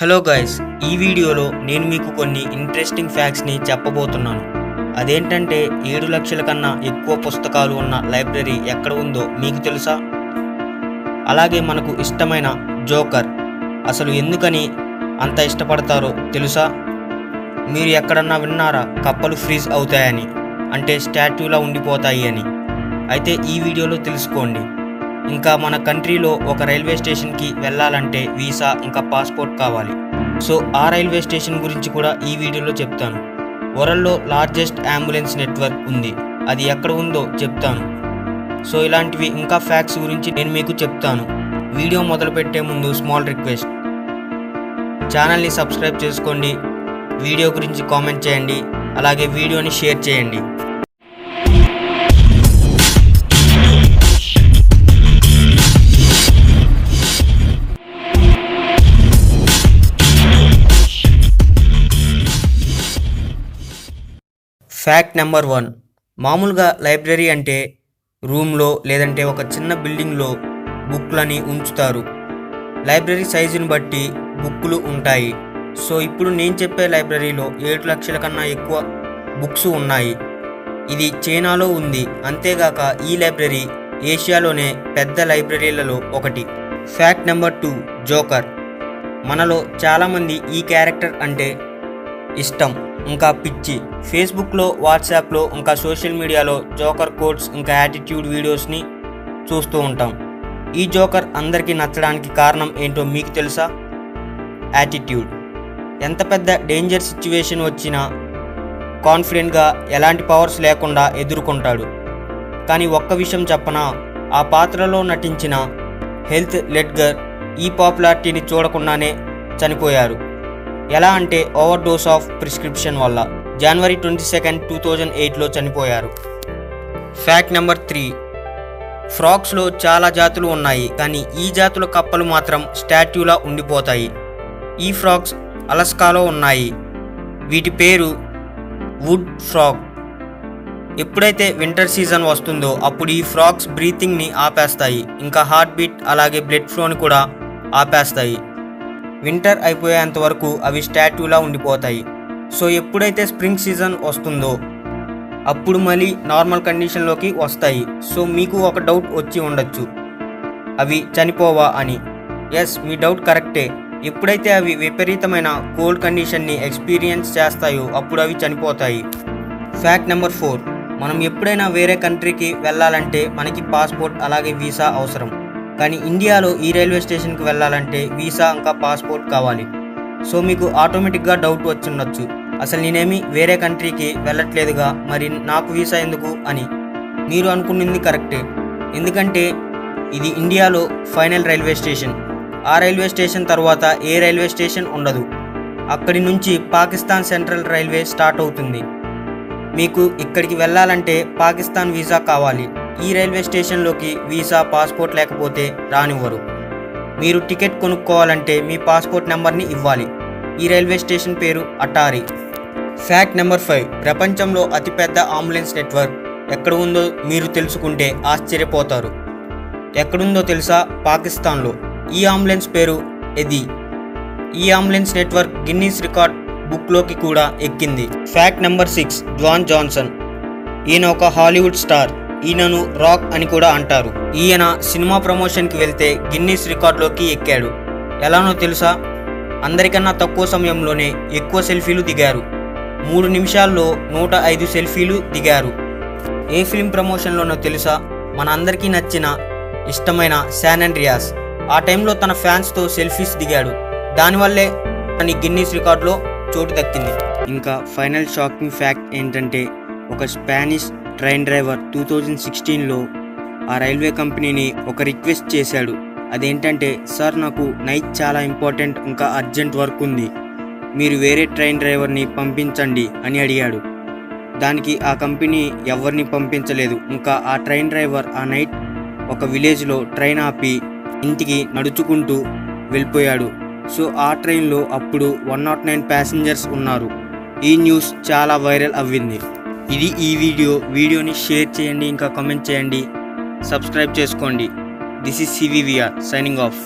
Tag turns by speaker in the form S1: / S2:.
S1: Hello guys ఈ వీడియోలో నేను మీకు కొన్ని ఇంట్రెస్టింగ్ ఫ్యాక్ట్స్ని చెప్పబోతున్నాను. అదేంటంటే ఏడు లక్షల కన్నా ఎక్కువ పుస్తకాలు ఉన్న లైబ్రరీ ఎక్కడ ఉందో మీకు తెలుసా? అలాగే మనకు ఇష్టమైన జోకర్ అసలు ఎందుకని అంత ఇష్టపడతారో తెలుసా? మీరు ఎక్కడన్నా విన్నారా కప్పలు ఫ్రీజ్ అవుతాయని అంటే స్టాట్యూలా ఉండిపోతాయి అని? అయితే ఈ వీడియోలో తెలుసుకోండి. ఇంకా మన కంట్రీలో ఒక రైల్వే స్టేషన్కి వెళ్ళాలంటే వీసా ఇంకా పాస్పోర్ట్ కావాలి. సో ఆ రైల్వే స్టేషన్ గురించి కూడా ఈ వీడియోలో చెప్తాను. వరల్డ్లో లార్జెస్ట్ అంబులెన్స్ నెట్వర్క్ ఉంది. అది ఎక్కడ ఉందో చెప్తాను. సో ఇలాంటివి ఇంకా ఫ్యాక్ట్స్ గురించి నేను మీకు చెప్తాను. వీడియో మొదలు పెట్టే ముందు స్మాల్ రిక్వెస్ట్. ఛానల్ని సబ్స్క్రైబ్ చేసుకోండి. వీడియో గురించి కామెంట్ చేయండి. అలాగే వీడియోని షేర్ చేయండి. Fact number one. మామూలుగా లైబ్రరీ అంటే రూమ్లో లేదంటే ఒక చిన్న బిల్డింగ్లో బుక్లని ఉంచుతారు. లైబ్రరీ సైజుని బట్టి బుక్కులు ఉంటాయి. సో ఇప్పుడు నేను చెప్పే లైబ్రరీలో ఏడు లక్షల కన్నా ఎక్కువ బుక్స్ ఉన్నాయి. ఇది చైనాలో ఉంది. అంతేగాక ఈ లైబ్రరీ ఏషియాలోనే పెద్ద లైబ్రరీలలో ఒకటి. Fact number two joker. మనలో చాలామంది ఈ క్యారెక్టర్ అంటే ఇష్టం. ఇంకా పిచ్చి. ఫేస్బుక్లో వాట్సాప్లో ఇంకా సోషల్ మీడియాలో జోకర్ కోడ్స్ ఇంకా యాటిట్యూడ్ వీడియోస్ని చూస్తూ ఉంటాం. ఈ జోకర్ అందరికీ నచ్చడానికి కారణం ఏంటో మీకు తెలుసా? యాటిట్యూడ్ ఎంత పెద్ద డేంజర్ సిచ్యువేషన్ వచ్చినా కాన్ఫిడెంట్గా ఎలాంటి పవర్స్ లేకుండా ఎదుర్కొంటాడు. కానీ ఒక్క విషయం చెప్పనా? ఆ పాత్రలో నటించిన హెల్త్ లెడ్గర్ ఈ పాపులారిటీని చూడకుండానే చనిపోయారు. ఎలా అంటే ఓవర్ డోస్ ఆఫ్ ప్రిస్క్రిప్షన్ వల్ల. January twenty second two thousand ఎయిట్లో చనిపోయారు. ఫ్యాక్ట్ నెంబర్ త్రీ ఫ్రాక్స్లో చాలా జాతులు ఉన్నాయి కానీ ఈ జాతుల కప్పలు మాత్రం స్టాట్యూలా ఉండిపోతాయి. ఈ ఫ్రాక్స్ అలస్కాలో ఉన్నాయి. వీటి పేరు వుడ్ ఫ్రాక్ ఎప్పుడైతే వింటర్ సీజన్ వస్తుందో అప్పుడు ఈ ఫ్రాక్స్ బ్రీతింగ్ని ఆపేస్తాయి. ఇంకా హార్ట్ బీట్ అలాగే బ్లడ్ ఫ్లోని కూడా ఆపేస్తాయి. వింటర్ అయిపోయేంత వరకు అవి స్టాట్యూలా ఉండిపోతాయి. సో ఎప్పుడైతే స్ప్రింగ్ సీజన్ వస్తుందో అప్పుడు మళ్ళీ నార్మల్ కండిషన్లోకి వస్తాయి. సో మీకు ఒక డౌట్ వచ్చి ఉండొచ్చు. అవి చనిపోవా అని. ఎస్ మీ డౌట్ కరెక్టే. ఎప్పుడైతే అవి విపరీతమైన కోల్డ్ కండిషన్ని ఎక్స్పీరియన్స్ చేస్తాయో అప్పుడు అవి చనిపోతాయి. ఫ్యాక్ట్ నెంబర్ ఫోర్ మనం ఎప్పుడైనా వేరే కంట్రీకి వెళ్ళాలంటే మనకి పాస్పోర్ట్ అలాగే వీసా అవసరం. కానీ ఇండియాలో ఈ రైల్వే స్టేషన్కి వెళ్ళాలంటే వీసా ఇంకా పాస్పోర్ట్ కావాలి. సో మీకు ఆటోమేటిక్గా డౌట్ వచ్చుండొచ్చు. అసలు నేనేమి వేరే కంట్రీకి వెళ్ళట్లేదుగా మరి నాకు వీసా ఎందుకు అని. మీరు అనుకున్నది కరెక్టే. ఎందుకంటే ఇది ఇండియాలో ఫైనల్ రైల్వే స్టేషన్. ఆ రైల్వే స్టేషన్ తర్వాత ఏ రైల్వే స్టేషన్ ఉండదు. అక్కడి నుంచి పాకిస్తాన్ సెంట్రల్ రైల్వే స్టార్ట్ అవుతుంది. మీకు ఇక్కడికి వెళ్ళాలంటే పాకిస్తాన్ వీసా కావాలి. ఈ రైల్వే స్టేషన్లోకి వీసా పాస్పోర్ట్ లేకపోతే రానివ్వరు. మీరు టికెట్ కొనుక్కోవాలంటే మీ పాస్పోర్ట్ నెంబర్ని ఇవ్వాలి. ఈ రైల్వే స్టేషన్ పేరు అటారీ. ఫ్యాక్ట్ నెంబర్ ఫైవ్ ప్రపంచంలో అతిపెద్ద అంబులెన్స్ నెట్వర్క్. ఎక్కడ ఉందో మీరు తెలుసుకుంటే ఆశ్చర్యపోతారు. ఎక్కడుందో తెలుసా? పాకిస్తాన్లో. ఈ అంబులెన్స్ పేరు ఎది? ఈ అంబులెన్స్ నెట్వర్క్ గిన్నీస్ రికార్డ్ బుక్లోకి కూడా ఎక్కింది. Fact number six Dwayne Johnson. ఈయన ఒక హాలీవుడ్ స్టార్. ఈయనను రాక్ అని కూడా అంటారు. ఈయన సినిమా ప్రమోషన్కి వెళ్తే గిన్నీస్ రికార్డులోకి ఎక్కాడు. ఎలానో తెలుసా? అందరికన్నా తక్కువ సమయంలోనే ఎక్కువ సెల్ఫీలు దిగారు. మూడు నిమిషాల్లో నూట ఐదు సెల్ఫీలు దిగారు. ఏ ఫిల్మ్ ప్రమోషన్లోనో తెలుసా? మన అందరికీ నచ్చిన ఇష్టమైన శాన్ అండ్ రియాస్ ఆ టైంలో తన ఫ్యాన్స్తో సెల్ఫీస్ దిగాడు. దానివల్లే తన గిన్నీస్ రికార్డులో చోటు దక్కింది. ఇంకా ఫైనల్ షాకింగ్ ఫ్యాక్ట్ ఏంటంటే ఒక Spanish train driver two thousand సిక్స్టీన్లో ఆ రైల్వే కంపెనీని ఒక రిక్వెస్ట్ చేశాడు. అదేంటంటే సార్ నాకు నైట్ చాలా ఇంపార్టెంట్ ఇంకా అర్జెంట్ వర్క్ ఉంది. మీరు వేరే ట్రైన్ డ్రైవర్ని పంపించండి అని అడిగాడు. దానికి ఆ కంపెనీ ఎవరిని పంపించలేదు. ఇంకా ఆ ట్రైన్ డ్రైవర్ ఆ నైట్ ఒక విలేజ్లో ట్రైన్ ఆపి ఇంటికి నడుచుకుంటూ వెళ్ళిపోయాడు. సో ఆ ట్రైన్లో అప్పుడు వన్ నాట్ నైన్ ప్యాసింజర్స్ ఉన్నారు. ఈ న్యూస్ చాలా వైరల్ అవ్వింది. ఇది ఈ వీడియో. వీడియోని షేర్ చేయండి ఇంకా కామెంట్ చేయండి. సబ్స్క్రైబ్ చేసుకోండి. This is CVVR signing off